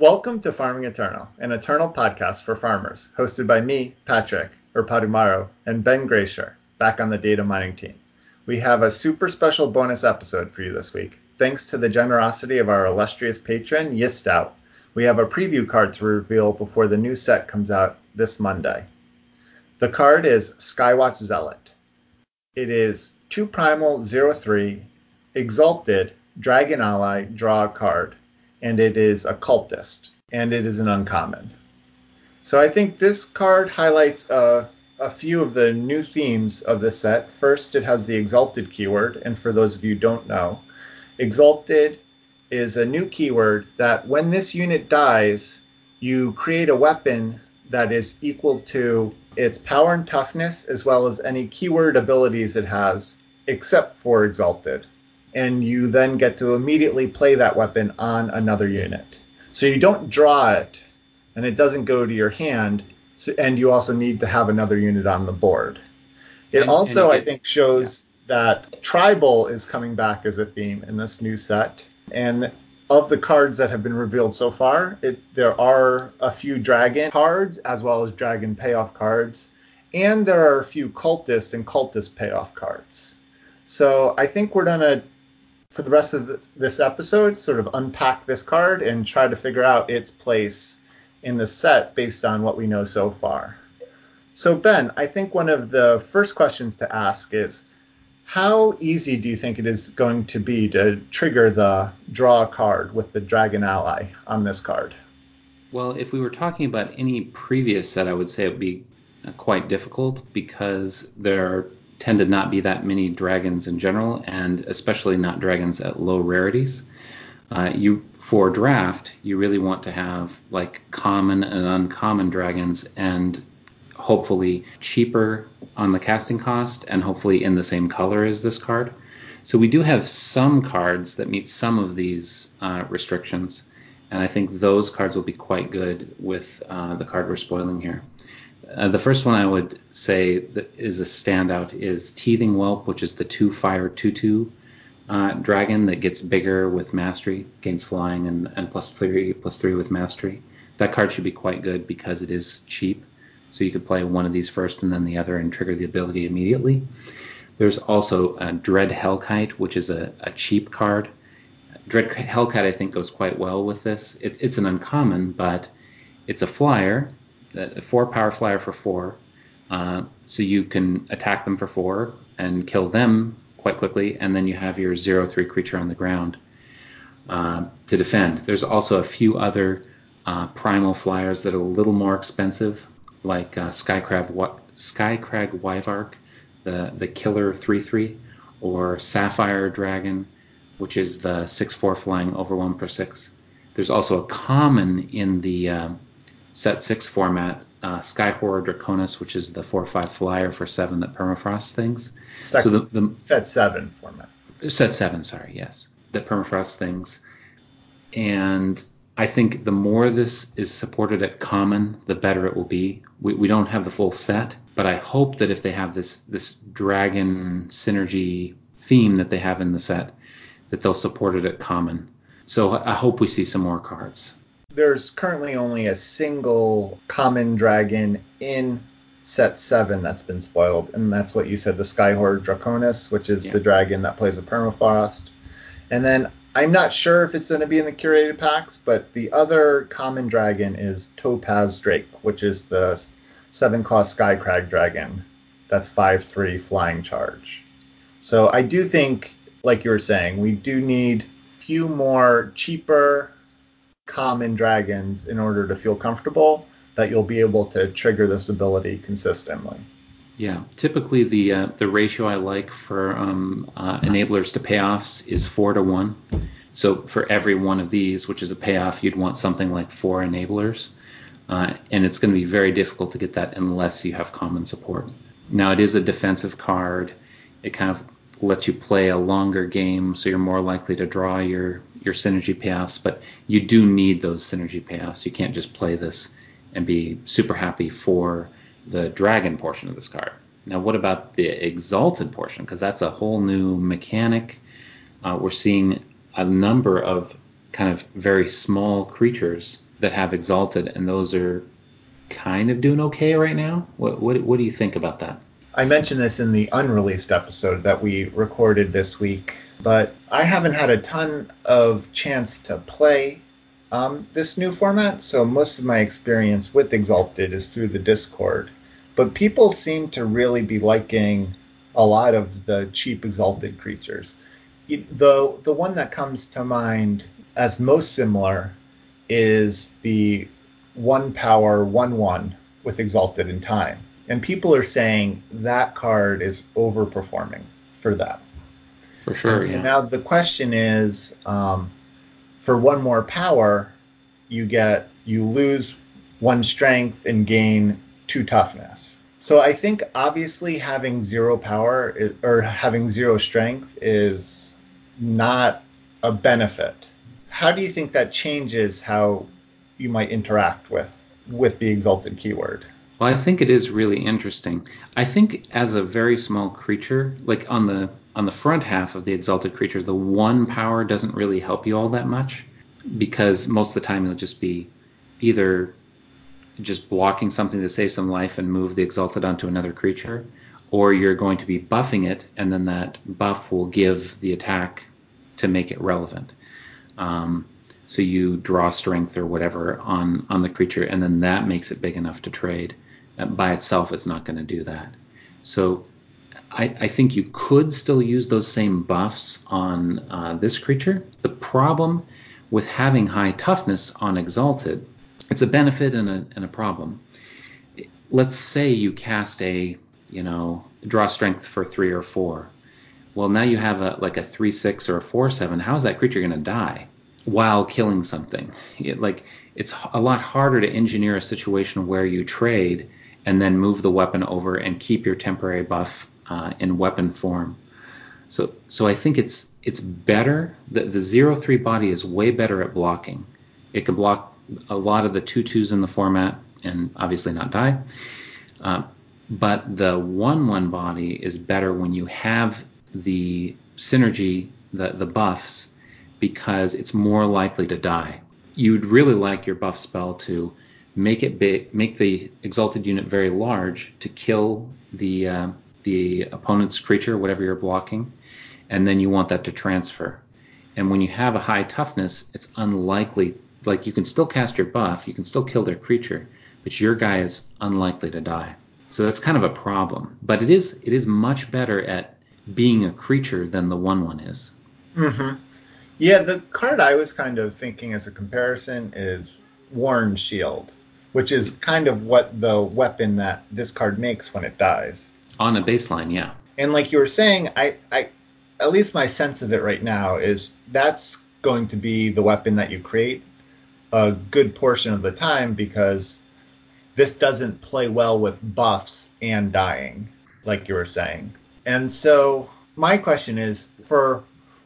Welcome to Farming Eternal, an eternal podcast for farmers, hosted by me, Patrick, or Padumaro, and Ben Gracier, back on the data mining team. We have a super special bonus episode for you this week. Thanks to the generosity of our illustrious patron, Yistout, we have a preview card to reveal before the new set comes out this Monday. The card is Skywatch Zealot. It is 2 Primal 03, Exalted, Dragon Ally, draw a card and it is a cultist, and it is an uncommon. So I think this card highlights a few of the new themes of the set. First, it has the Exalted keyword, and for those of you don't know, Exalted is a new keyword that when this unit dies, you create a weapon that is equal to its power and toughness as well as any keyword abilities it has, except for Exalted and you then get to immediately play that weapon on another unit. So you don't draw it, and it doesn't go to your hand, so, and you also need to have another unit on the board. It and, also, and I think, shows yeah. that tribal is coming back as a theme in this new set. And of the cards that have been revealed so far, it, there are a few dragon cards as well as dragon payoff cards, and there are a few cultist and cultist payoff cards. So I think we're gonna for the rest of this episode, sort of unpack this card and try to figure out its place in the set based on what we know so far. So, Ben, I think one of the first questions to ask is how easy do you think it is going to be to trigger the draw card with the Dragon Ally on this card? Well, if we were talking about any previous set, I would say it would be quite difficult because there are tend to not be that many dragons in general, and especially not dragons at low rarities. Uh, you for draft, you really want to have like common and uncommon dragons, and hopefully cheaper on the casting cost, and hopefully in the same color as this card. So we do have some cards that meet some of these uh, restrictions, and I think those cards will be quite good with uh, the card we're spoiling here. Uh, the first one I would say that is a standout is Teething Whelp, which is the two fire two two uh, dragon that gets bigger with mastery, gains flying and, and plus three plus three with mastery. That card should be quite good because it is cheap. So you could play one of these first and then the other and trigger the ability immediately. There's also a Dread Hellkite, which is a, a cheap card. Dread Hellkite, I think, goes quite well with this. It, it's an uncommon, but it's a flyer a four power flyer for four. Uh, so you can attack them for four and kill them quite quickly, and then you have your zero three creature on the ground uh, to defend. There's also a few other uh, primal flyers that are a little more expensive, like uh, Skycrag Skycrag Wyvarch, the the killer three three, or Sapphire Dragon, which is the six four flying over one per six. There's also a common in the uh, set six format, uh, Sky Horror Draconis, which is the four five flyer for seven that permafrost things. Set, so the, the set seven format. Set seven, sorry, yes, that permafrost things, and I think the more this is supported at common, the better it will be. We, we don't have the full set, but I hope that if they have this this dragon synergy theme that they have in the set, that they'll support it at common. So I hope we see some more cards. There's currently only a single common dragon in set seven that's been spoiled, and that's what you said, the Skyhorde Draconis, which is yeah. the dragon that plays a permafrost. And then I'm not sure if it's going to be in the curated packs, but the other common dragon is Topaz Drake, which is the seven cost Skycrag dragon. That's five three flying charge. So I do think, like you were saying, we do need a few more cheaper common dragons in order to feel comfortable that you'll be able to trigger this ability consistently. Yeah, typically the uh, the ratio I like for um, uh, enablers to payoffs is four to one. So for every one of these, which is a payoff, you'd want something like four enablers, uh, and it's going to be very difficult to get that unless you have common support. Now it is a defensive card. It kind of lets you play a longer game, so you're more likely to draw your your synergy payoffs. But you do need those synergy payoffs. You can't just play this and be super happy for the dragon portion of this card. Now, what about the exalted portion? Because that's a whole new mechanic. Uh, we're seeing a number of kind of very small creatures that have exalted, and those are kind of doing okay right now. What what what do you think about that? I mentioned this in the unreleased episode that we recorded this week, but I haven't had a ton of chance to play um, this new format, so most of my experience with Exalted is through the Discord. But people seem to really be liking a lot of the cheap Exalted creatures. The the one that comes to mind as most similar is the one power one one with Exalted in time, and people are saying that card is overperforming for that. For sure. So yeah. now the question is, um, for one more power, you get you lose one strength and gain two toughness. So I think obviously having zero power is, or having zero strength is not a benefit. How do you think that changes how you might interact with with the exalted keyword? Well, I think it is really interesting. I think as a very small creature, like on the on the front half of the exalted creature, the one power doesn't really help you all that much because most of the time you'll just be either just blocking something to save some life and move the exalted onto another creature, or you're going to be buffing it, and then that buff will give the attack to make it relevant. Um, so you draw strength or whatever on on the creature, and then that makes it big enough to trade. By itself, it's not going to do that. So I, I, think you could still use those same buffs on uh, this creature. The problem with having high toughness on Exalted, it's a benefit and a, and a problem. Let's say you cast a, you know, draw strength for three or four. Well, now you have a like a three six or a four seven. How is that creature going to die while killing something? It, like it's a lot harder to engineer a situation where you trade and then move the weapon over and keep your temporary buff uh, in weapon form. So so I think it's it's better. that the zero three body is way better at blocking. It can block a lot of the two twos in the format and obviously not die. Uh, but the one one body is better when you have the synergy, the the buffs, because it's more likely to die. You'd really like your buff spell to make it big, make the exalted unit very large to kill the uh, the opponent's creature, whatever you're blocking, and then you want that to transfer. And when you have a high toughness, it's unlikely. Like you can still cast your buff, you can still kill their creature, but your guy is unlikely to die. So that's kind of a problem. But it is it is much better at being a creature than the one one is. Mm-hmm. Yeah, the card I was kind of thinking as a comparison is Worn Shield, which is kind of what the weapon that this card makes when it dies. On a baseline, yeah. And like you were saying, I, I at least my sense of it right now is that's going to be the weapon that you create a good portion of the time because this doesn't play well with buffs and dying, like you were saying. And so my question is for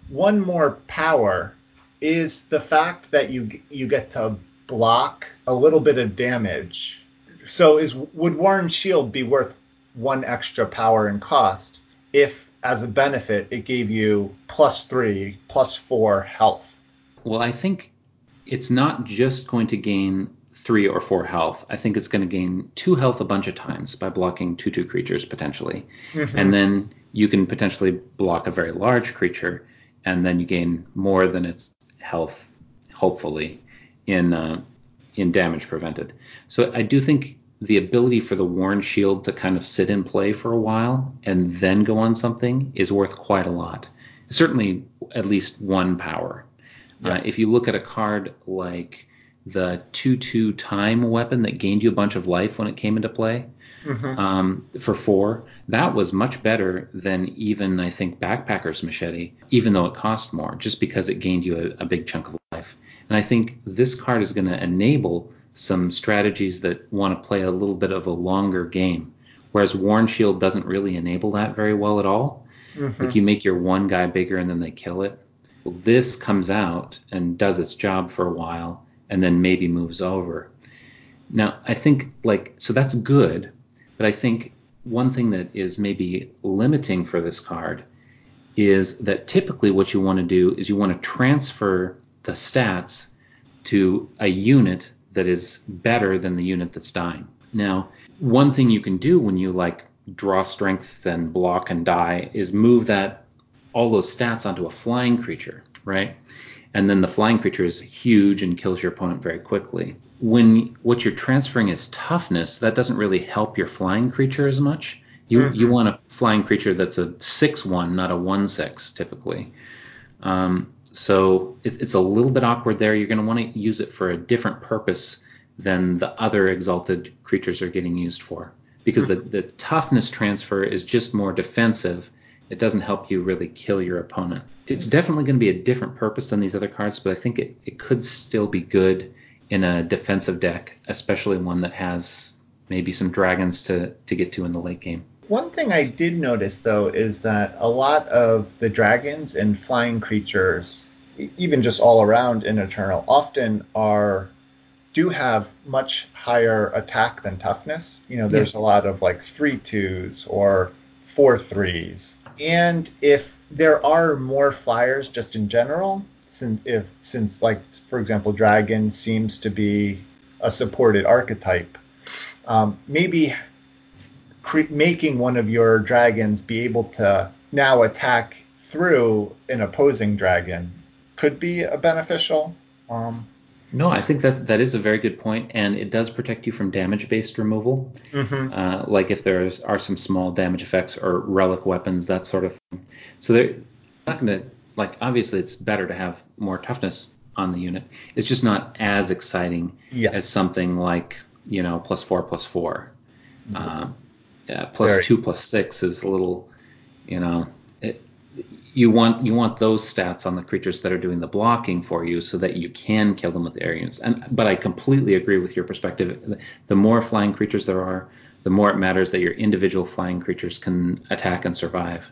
one more power, is the fact that you you get to block a little bit of damage. So is would Worn Shield be worth one extra power and cost if as a benefit, it gave you plus three, plus four health. Well, I think it's not just going to gain three or four health. I think it's going to gain two health a bunch of times by blocking two two creatures potentially, mm-hmm. and then you can potentially block a very large creature, and then you gain more than its health, hopefully, in uh, in damage prevented. So I do think the ability for the Worn Shield to kind of sit in play for a while and then go on something is worth quite a lot. Certainly, at least one power. Uh, yes. Uh, if you look at a card like the 2 2 time weapon that gained you a bunch of life when it came into play mm-hmm. um, for four, that was much better than even, I think, Backpacker's Machete, even though it cost more, just because it gained you a, a big chunk of life. And I think this card is going to enable some strategies that want to play a little bit of a longer game. Whereas Worn Shield doesn't really enable that very well at all. Mm-hmm. Like you make your one guy bigger and then they kill it. Well, this comes out and does its job for a while and then maybe moves over. Now, I think like so that's good, but I think one thing that is maybe limiting for this card is that typically what you want to do is you want to transfer the stats to a unit that is better than the unit that's dying. Now, one thing you can do when you like draw strength and block and die is move that all those stats onto a flying creature, right? And then the flying creature is huge and kills your opponent very quickly. When what you're transferring is toughness, that doesn't really help your flying creature as much. You mm-hmm. you want a flying creature that's a six one, not a one six typically. Um, so it, it's a little bit awkward there. You're going to want to use it for a different purpose than the other exalted creatures are getting used for, because mm-hmm. the the toughness transfer is just more defensive. It doesn't help you really kill your opponent. It's definitely going to be a different purpose than these other cards, but I think it, it could still be good in a defensive deck, especially one that has maybe some dragons to, to get to in the late game. One thing I did notice though is that a lot of the dragons and flying creatures, even just all around in Eternal, often are do have much higher attack than toughness. You know, there's yeah. a lot of like three twos or four threes. And if there are more flyers just in general, since if since like for example, dragon seems to be a supported archetype, um, maybe cre- making one of your dragons be able to now attack through an opposing dragon could be a beneficial. Um, no, I think that that is a very good point, and it does protect you from damage-based removal. Mm-hmm. Uh, like if there are some small damage effects or relic weapons, that sort of thing. So they're not going to like. Obviously, it's better to have more toughness on the unit. It's just not as exciting yes. as something like you know plus four plus 4 mm-hmm. um, yeah, plus Very. two plus six is a little, you know, it, you want you want those stats on the creatures that are doing the blocking for you, so that you can kill them with air units. And but I completely agree with your perspective. The more flying creatures there are, the more it matters that your individual flying creatures can attack and survive.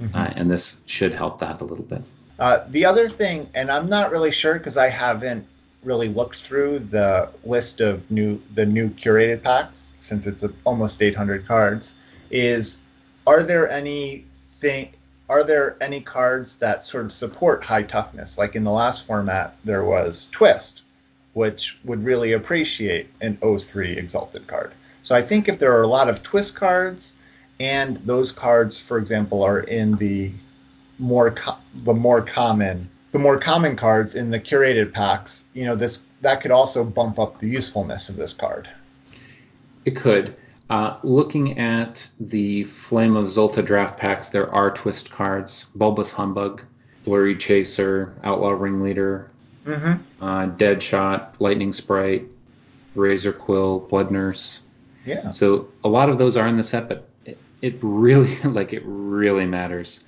Mm-hmm. Uh, and this should help that a little bit. Uh, the other thing, and I'm not really sure because I haven't really looked through the list of new the new curated packs since it's almost 800 cards is are there any thing are there any cards that sort of support high toughness? Like in the last format there was twist which would really appreciate an O3 exalted card. So i think if there are a lot of twist cards and those cards for example are in the more co- the more common the more common cards in the curated packs, you know, this that could also bump up the usefulness of this card. It could. Uh, looking at the Flame of Xulta draft packs, there are twist cards: Bulbous Humbug, Blurry Chaser, Outlaw Ringleader, mm-hmm. uh, Deadshot, Lightning Sprite, Razor Quill, Blood Nurse. Yeah. So a lot of those are in the set, but it, it really, like, it really matters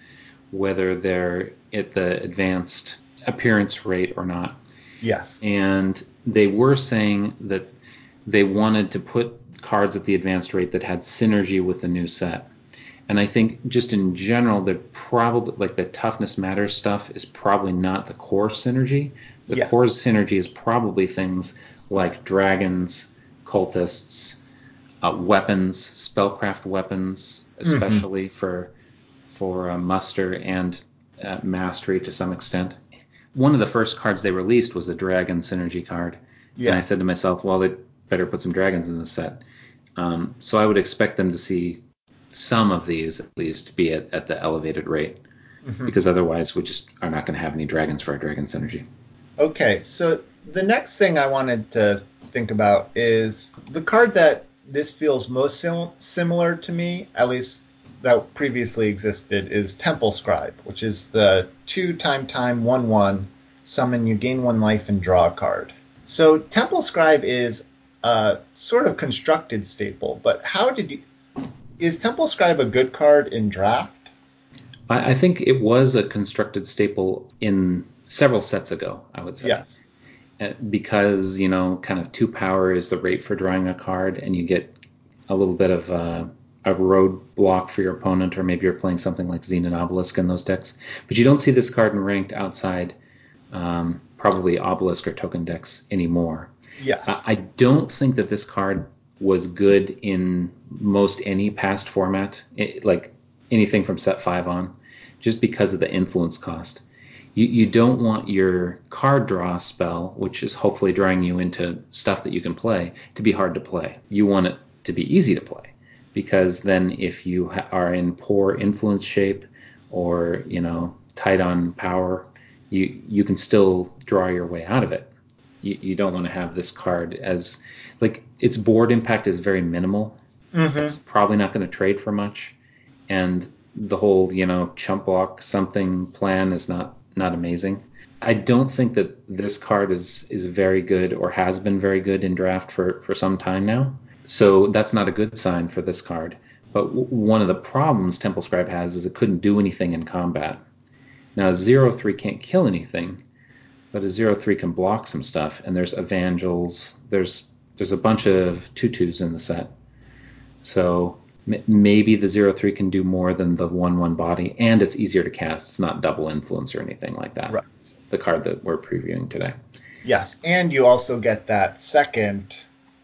whether they're at the advanced appearance rate or not. Yes. And they were saying that they wanted to put cards at the advanced rate that had synergy with the new set. And I think just in general, they're probably like the toughness matters stuff is probably not the core synergy. The yes. core synergy is probably things like dragons, cultists, uh, weapons, spellcraft weapons, especially mm-hmm. for for uh, muster and uh, mastery to some extent. One of the first cards they released was the dragon synergy card, yeah. and I said to myself, well, they better put some dragons in the set. Um, so I would expect them to see some of these at least be at, at the elevated rate, mm-hmm. because otherwise we just are not going to have any dragons for our dragon synergy. Okay, so the next thing I wanted to think about is the card that this feels most sim- similar to me, at least that previously existed is Temple Scribe, which is the two time time one one summon you gain one life and draw a card. So Temple Scribe is a sort of constructed staple, but how did you is Temple Scribe a good card in draft? I, I think it was a constructed staple in several sets ago, I would say. Yes. Uh, because, you know, kind of two power is the rate for drawing a card, and you get a little bit of uh, a roadblock for your opponent, or maybe you're playing something like Obelisk in those decks. But you don't see this card in ranked outside um, probably Obelisk or token decks anymore. Yes. I, I don't think that this card was good in most any past format, it, like anything from set five on, just because of the influence cost. you, you don't want your card draw spell, which is hopefully drawing you into stuff that you can play, to be hard to play. You want it to be easy to play because then if you ha- are in poor influence shape or you know tight on power, you you can still draw your way out of it. You, you don't want to have this card as like its board impact is very minimal. Mm-hmm. It's probably not going to trade for much, and the whole you know chump block something plan is not not amazing. I don't think that this card is is very good or has been very good in draft for for some time now. So that's not a good sign for this card. But w- one of the problems Temple Scribe has is it couldn't do anything in combat. Now, zero three can't kill anything, but a zero three can block some stuff. And there's Evangels. There's there's a bunch of tutus in the set. So m- maybe the zero three can do more than the one one body, and it's easier to cast. It's not double influence or anything like that. Right. The card that we're previewing today. Yes, and you also get that second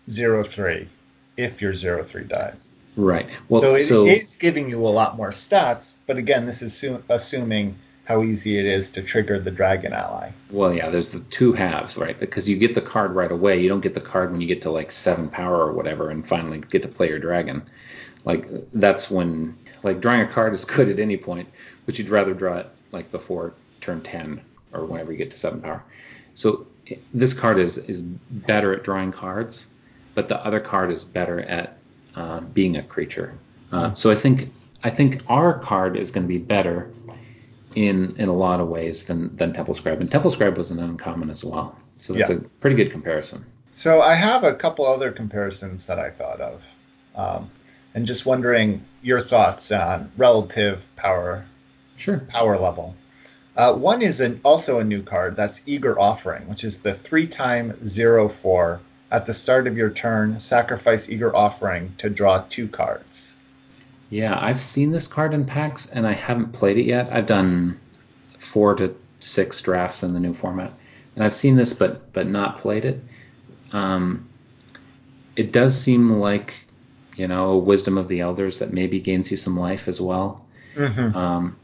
zero three if your zero three dies. Right. Well, so it is so giving you a lot more stats, but again, this is su- assuming how easy it is to trigger the dragon ally. Well, yeah, there's the two halves, right? Because you get the card right away. You don't get the card when you get to like seven power or whatever, and finally get to play your dragon. Like that's when like drawing a card is good at any point, but you'd rather draw it like before turn ten or whenever you get to seven power. So eh, this card is is better at drawing cards, but the other card is better at uh, being a creature. Uh, so I think I think our card is going to be better in in a lot of ways than than Temple Scribe, and Temple Scribe was an uncommon as well. So that's Yeah. a pretty good comparison. So I have a couple other comparisons that I thought of, um, and just wondering your thoughts on relative power Sure. power level. Uh, one is an, also a new card that's Eager Offering, which is the three time zero four. At the start of your turn, sacrifice Eager Offering to draw two cards. Yeah, I've seen this card in packs, and I haven't played it yet. I've done four to six drafts in the new format, and I've seen this, but but not played it. Um, it does seem like you know wisdom of the elders that maybe gains you some life as well. Mm-hmm. Um,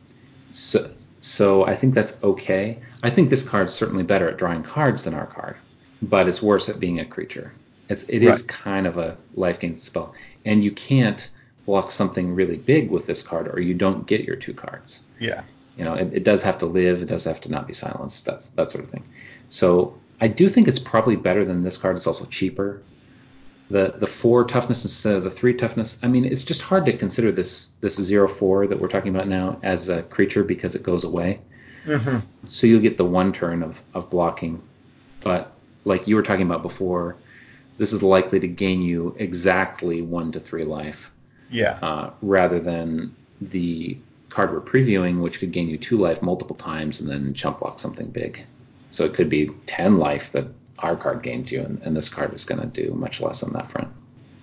so, so I think that's okay. I think this card's certainly better at drawing cards than our card, but it's worse at being a creature. It's it is kind of a life gain spell, and you can't block something really big with this card, or you don't get your two cards. Yeah. You know, it, it does have to live. It does have to not be silenced. That's that sort of thing. So I do think it's probably better than this card. It's also cheaper. The the four toughness instead of the three toughness. I mean, it's just hard to consider this this zero four that we're talking about now as a creature because it goes away. Mm-hmm. So you'll get the one turn of, of blocking, but like you were talking about before, this is likely to gain you exactly one to three life, Yeah. uh, rather than the card we're previewing, which could gain you two life multiple times and then chump block something big. So it could be ten life that our card gains you, and, and this card is going to do much less on that front.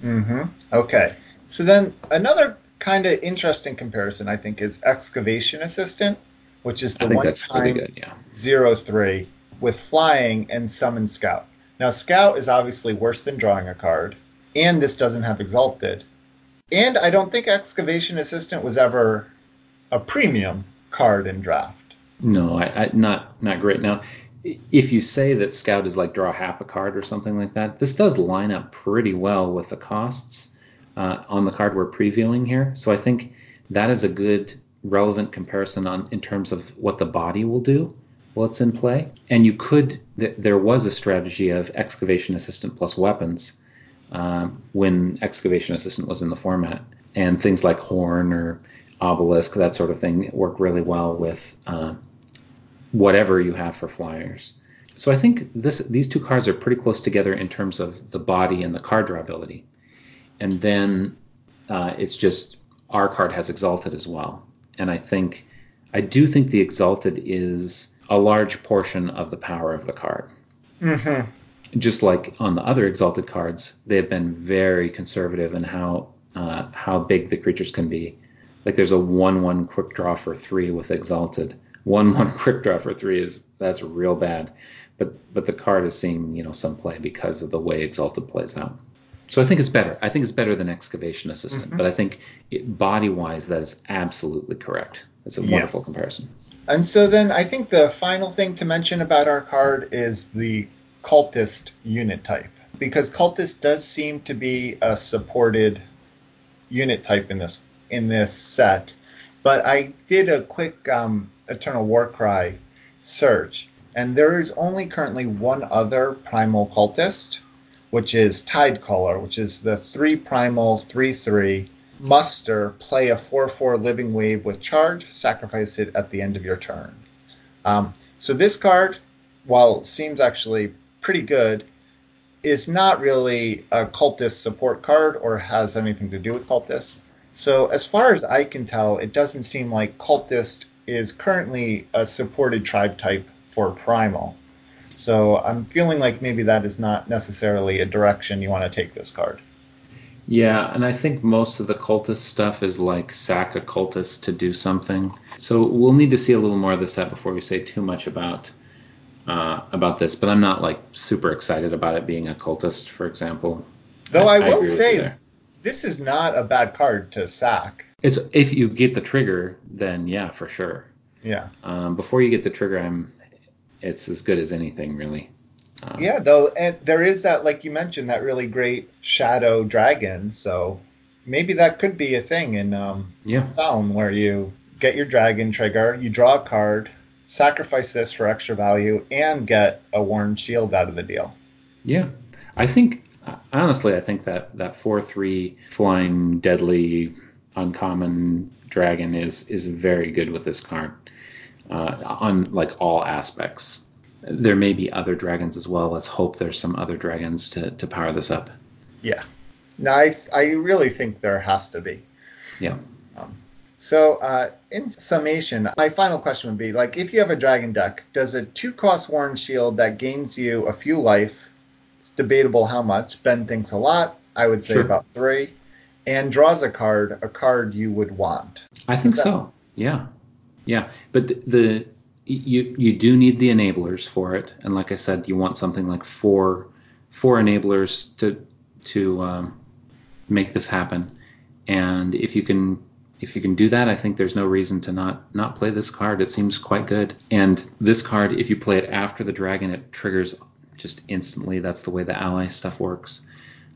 Mm-hmm. Okay. So then another kind of interesting comparison, I think, is Excavation Assistant, which is the I think one time good. Yeah. zero three with flying and summon Scout. Now Scout is obviously worse than drawing a card, and this doesn't have Exalted. And I don't think Excavation Assistant was ever a premium card in draft. No, I, I not not great. Now, if you say that Scout is like draw half a card or something like that, this does line up pretty well with the costs uh, on the card we're previewing here. So I think that is a good relevant comparison on in terms of what the body will do while it's in play. And you could th- there was a strategy of excavation assistant plus weapons um, when excavation assistant was in the format, and things like horn or obelisk that sort of thing work really well with uh, whatever you have for flyers. So I think this these two cards are pretty close together in terms of the body and the card draw ability, and then uh, it's just our card has exalted as well, and I think I do think the exalted is a large portion of the power of the card. Mm-hmm. Just like on the other exalted cards, they've been very conservative in how uh, how big the creatures can be. Like there's a one-one quick draw for three with exalted. One-one quick draw for three is that's real bad, but but the card is seeing you know some play because of the way exalted plays out. So I think it's better. I think it's better than excavation assistant, Mhm. but I think it, body-wise that is absolutely correct. It's a Yeah. wonderful comparison. And so then I think the final thing to mention about our card is the cultist unit type. Because cultist does seem to be a supported unit type in this in this set. But I did a quick um, Eternal Warcry search, and there is only currently one other primal cultist, which is Tidecaller, which is the three primal three three muster, play a 4 4 living wave with charge, sacrifice it at the end of your turn. Um, so this card, while it seems actually pretty good, is not really a cultist support card or has anything to do with cultists. So as far as I can tell, it doesn't seem like cultist is currently a supported tribe type for primal. So I'm feeling like maybe that is not necessarily a direction you want to take this card. Yeah, and I think most of the cultist stuff is like sack a cultist to do something. So we'll need to see a little more of the set before we say too much about uh, about this. But I'm not like super excited about it being a cultist, for example. Though I, I will you say this is not a bad card to sack. It's if you get the trigger, then yeah, for sure. Yeah. Um, before you get the trigger, I'm it's as good as anything, really. Um, Yeah, though and there is that, like you mentioned, that really great shadow dragon. So maybe that could be a thing in um, yeah, Falm where you get your dragon trigger, you draw a card, sacrifice this for extra value, and get a worn shield out of the deal. yeah. I think honestly, I think that that four three flying deadly uncommon dragon is is very good with this card uh, on like all aspects. There may be other dragons as well. Let's hope there's some other dragons to, to power this up. Yeah. No, I I really think there has to be. Yeah. Um, so, uh, in summation, my final question would be: like, if you have a dragon deck, does a two-cost Worn Shield that gains you a few life? It's debatable how much. Ben thinks a lot. I would say Sure. about three, and draws a card, a card you would want. I think that- so. Yeah, yeah. But the, the you you do need the enablers for it, and like I said, you want something like four four enablers to to um, make this happen. And if you can if you can do that, I think there's no reason to not not play this card. It seems quite good. And this card, if you play it after the dragon, it triggers just instantly. That's the way the ally stuff works.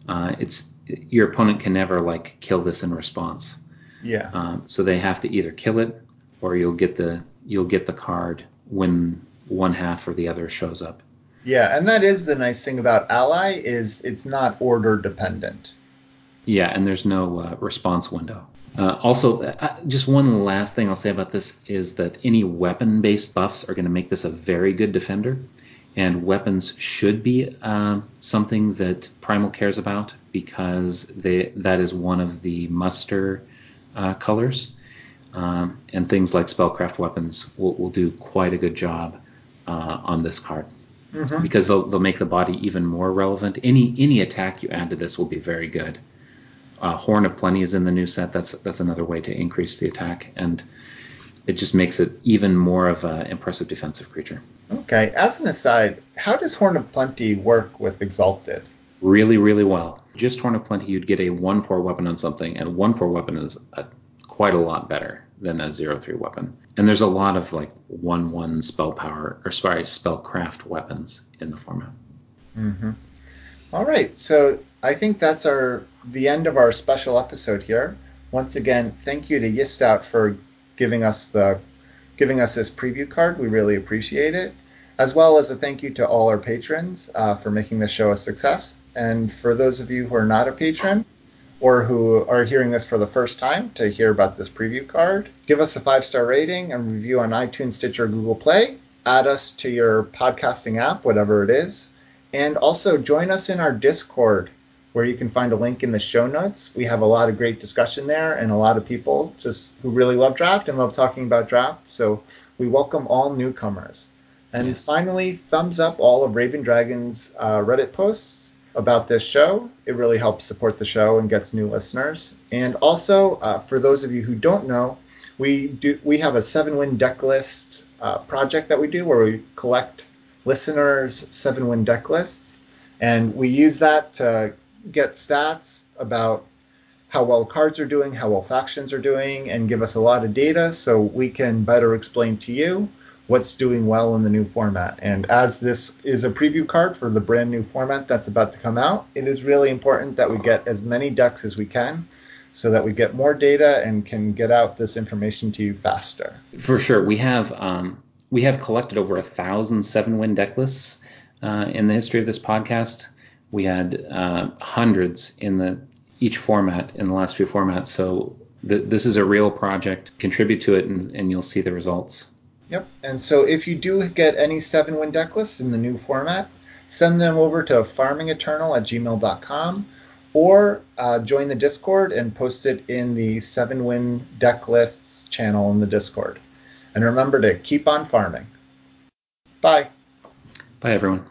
Uh, it's your opponent can never like kill this in response. Yeah. Um, so they have to either kill it, or you'll get the you'll get the card when one half or the other shows up. Yeah, and that is the nice thing about Ally is it's not order dependent. Yeah, and there's no uh, response window. Uh, also, uh, just one last thing I'll say about this is that any weapon-based buffs are going to make this a very good defender, and weapons should be um, something that Primal cares about because they that is one of the muster uh, colors, um, and things like spellcraft weapons will, will do quite a good job uh, on this card Mhm. because they'll, they'll make the body even more relevant. Any any attack you add to this will be very good. Uh, Horn of Plenty is in the new set. That's that's another way to increase the attack, and it just makes it even more of an impressive defensive creature. Okay. As an aside, how does Horn of Plenty work with Exalted? Really, really well. Just Horn of Plenty, you'd get a one four weapon on something, and one four weapon is a, quite a lot better than a zero three weapon. And there's a lot of like one one spell power or sorry spellcraft weapons in the format. Mm-hmm. All right, so I think that's our the end of our special episode here. Once again, thank you to Yistout for giving us the giving us this preview card. We really appreciate it, as well as a thank you to all our patrons uh, for making this show a success. And for those of you who are not a patron or who are hearing this for the first time to hear about this preview card, give us a five star rating and review on iTunes, Stitcher, Google Play. Add us to your podcasting app, whatever it is. And also join us in our Discord, where you can find a link in the show notes. We have a lot of great discussion there and a lot of people just who really love draft and love talking about draft. So we welcome all newcomers. And Yes. finally, thumbs up all of Raven Dragon's uh, Reddit posts about this show. It really helps support the show and gets new listeners. And also, uh, for those of you who don't know, we do we have a seven win deck list uh, project that we do where we collect listeners' seven win deck lists, and we use that to get stats about how well cards are doing, how well factions are doing, and give us a lot of data so we can better explain to you what's doing well in the new format. And as this is a preview card for the brand new format that's about to come out, it is really important that we get as many decks as we can so that we get more data and can get out this information to you faster. For sure, we have um, we have collected over a thousand seven win deck lists uh, in the history of this podcast. We had uh, hundreds in the each format in the last few formats. So th- this is a real project. Contribute to it, and, and you'll see the results. Yep. And so if you do get any seven win deck lists in the new format, send them over to farmingeternal at gmail.com or uh, join the Discord and post it in the seven win deck lists channel in the Discord. And remember to keep on farming. Bye. Bye, everyone.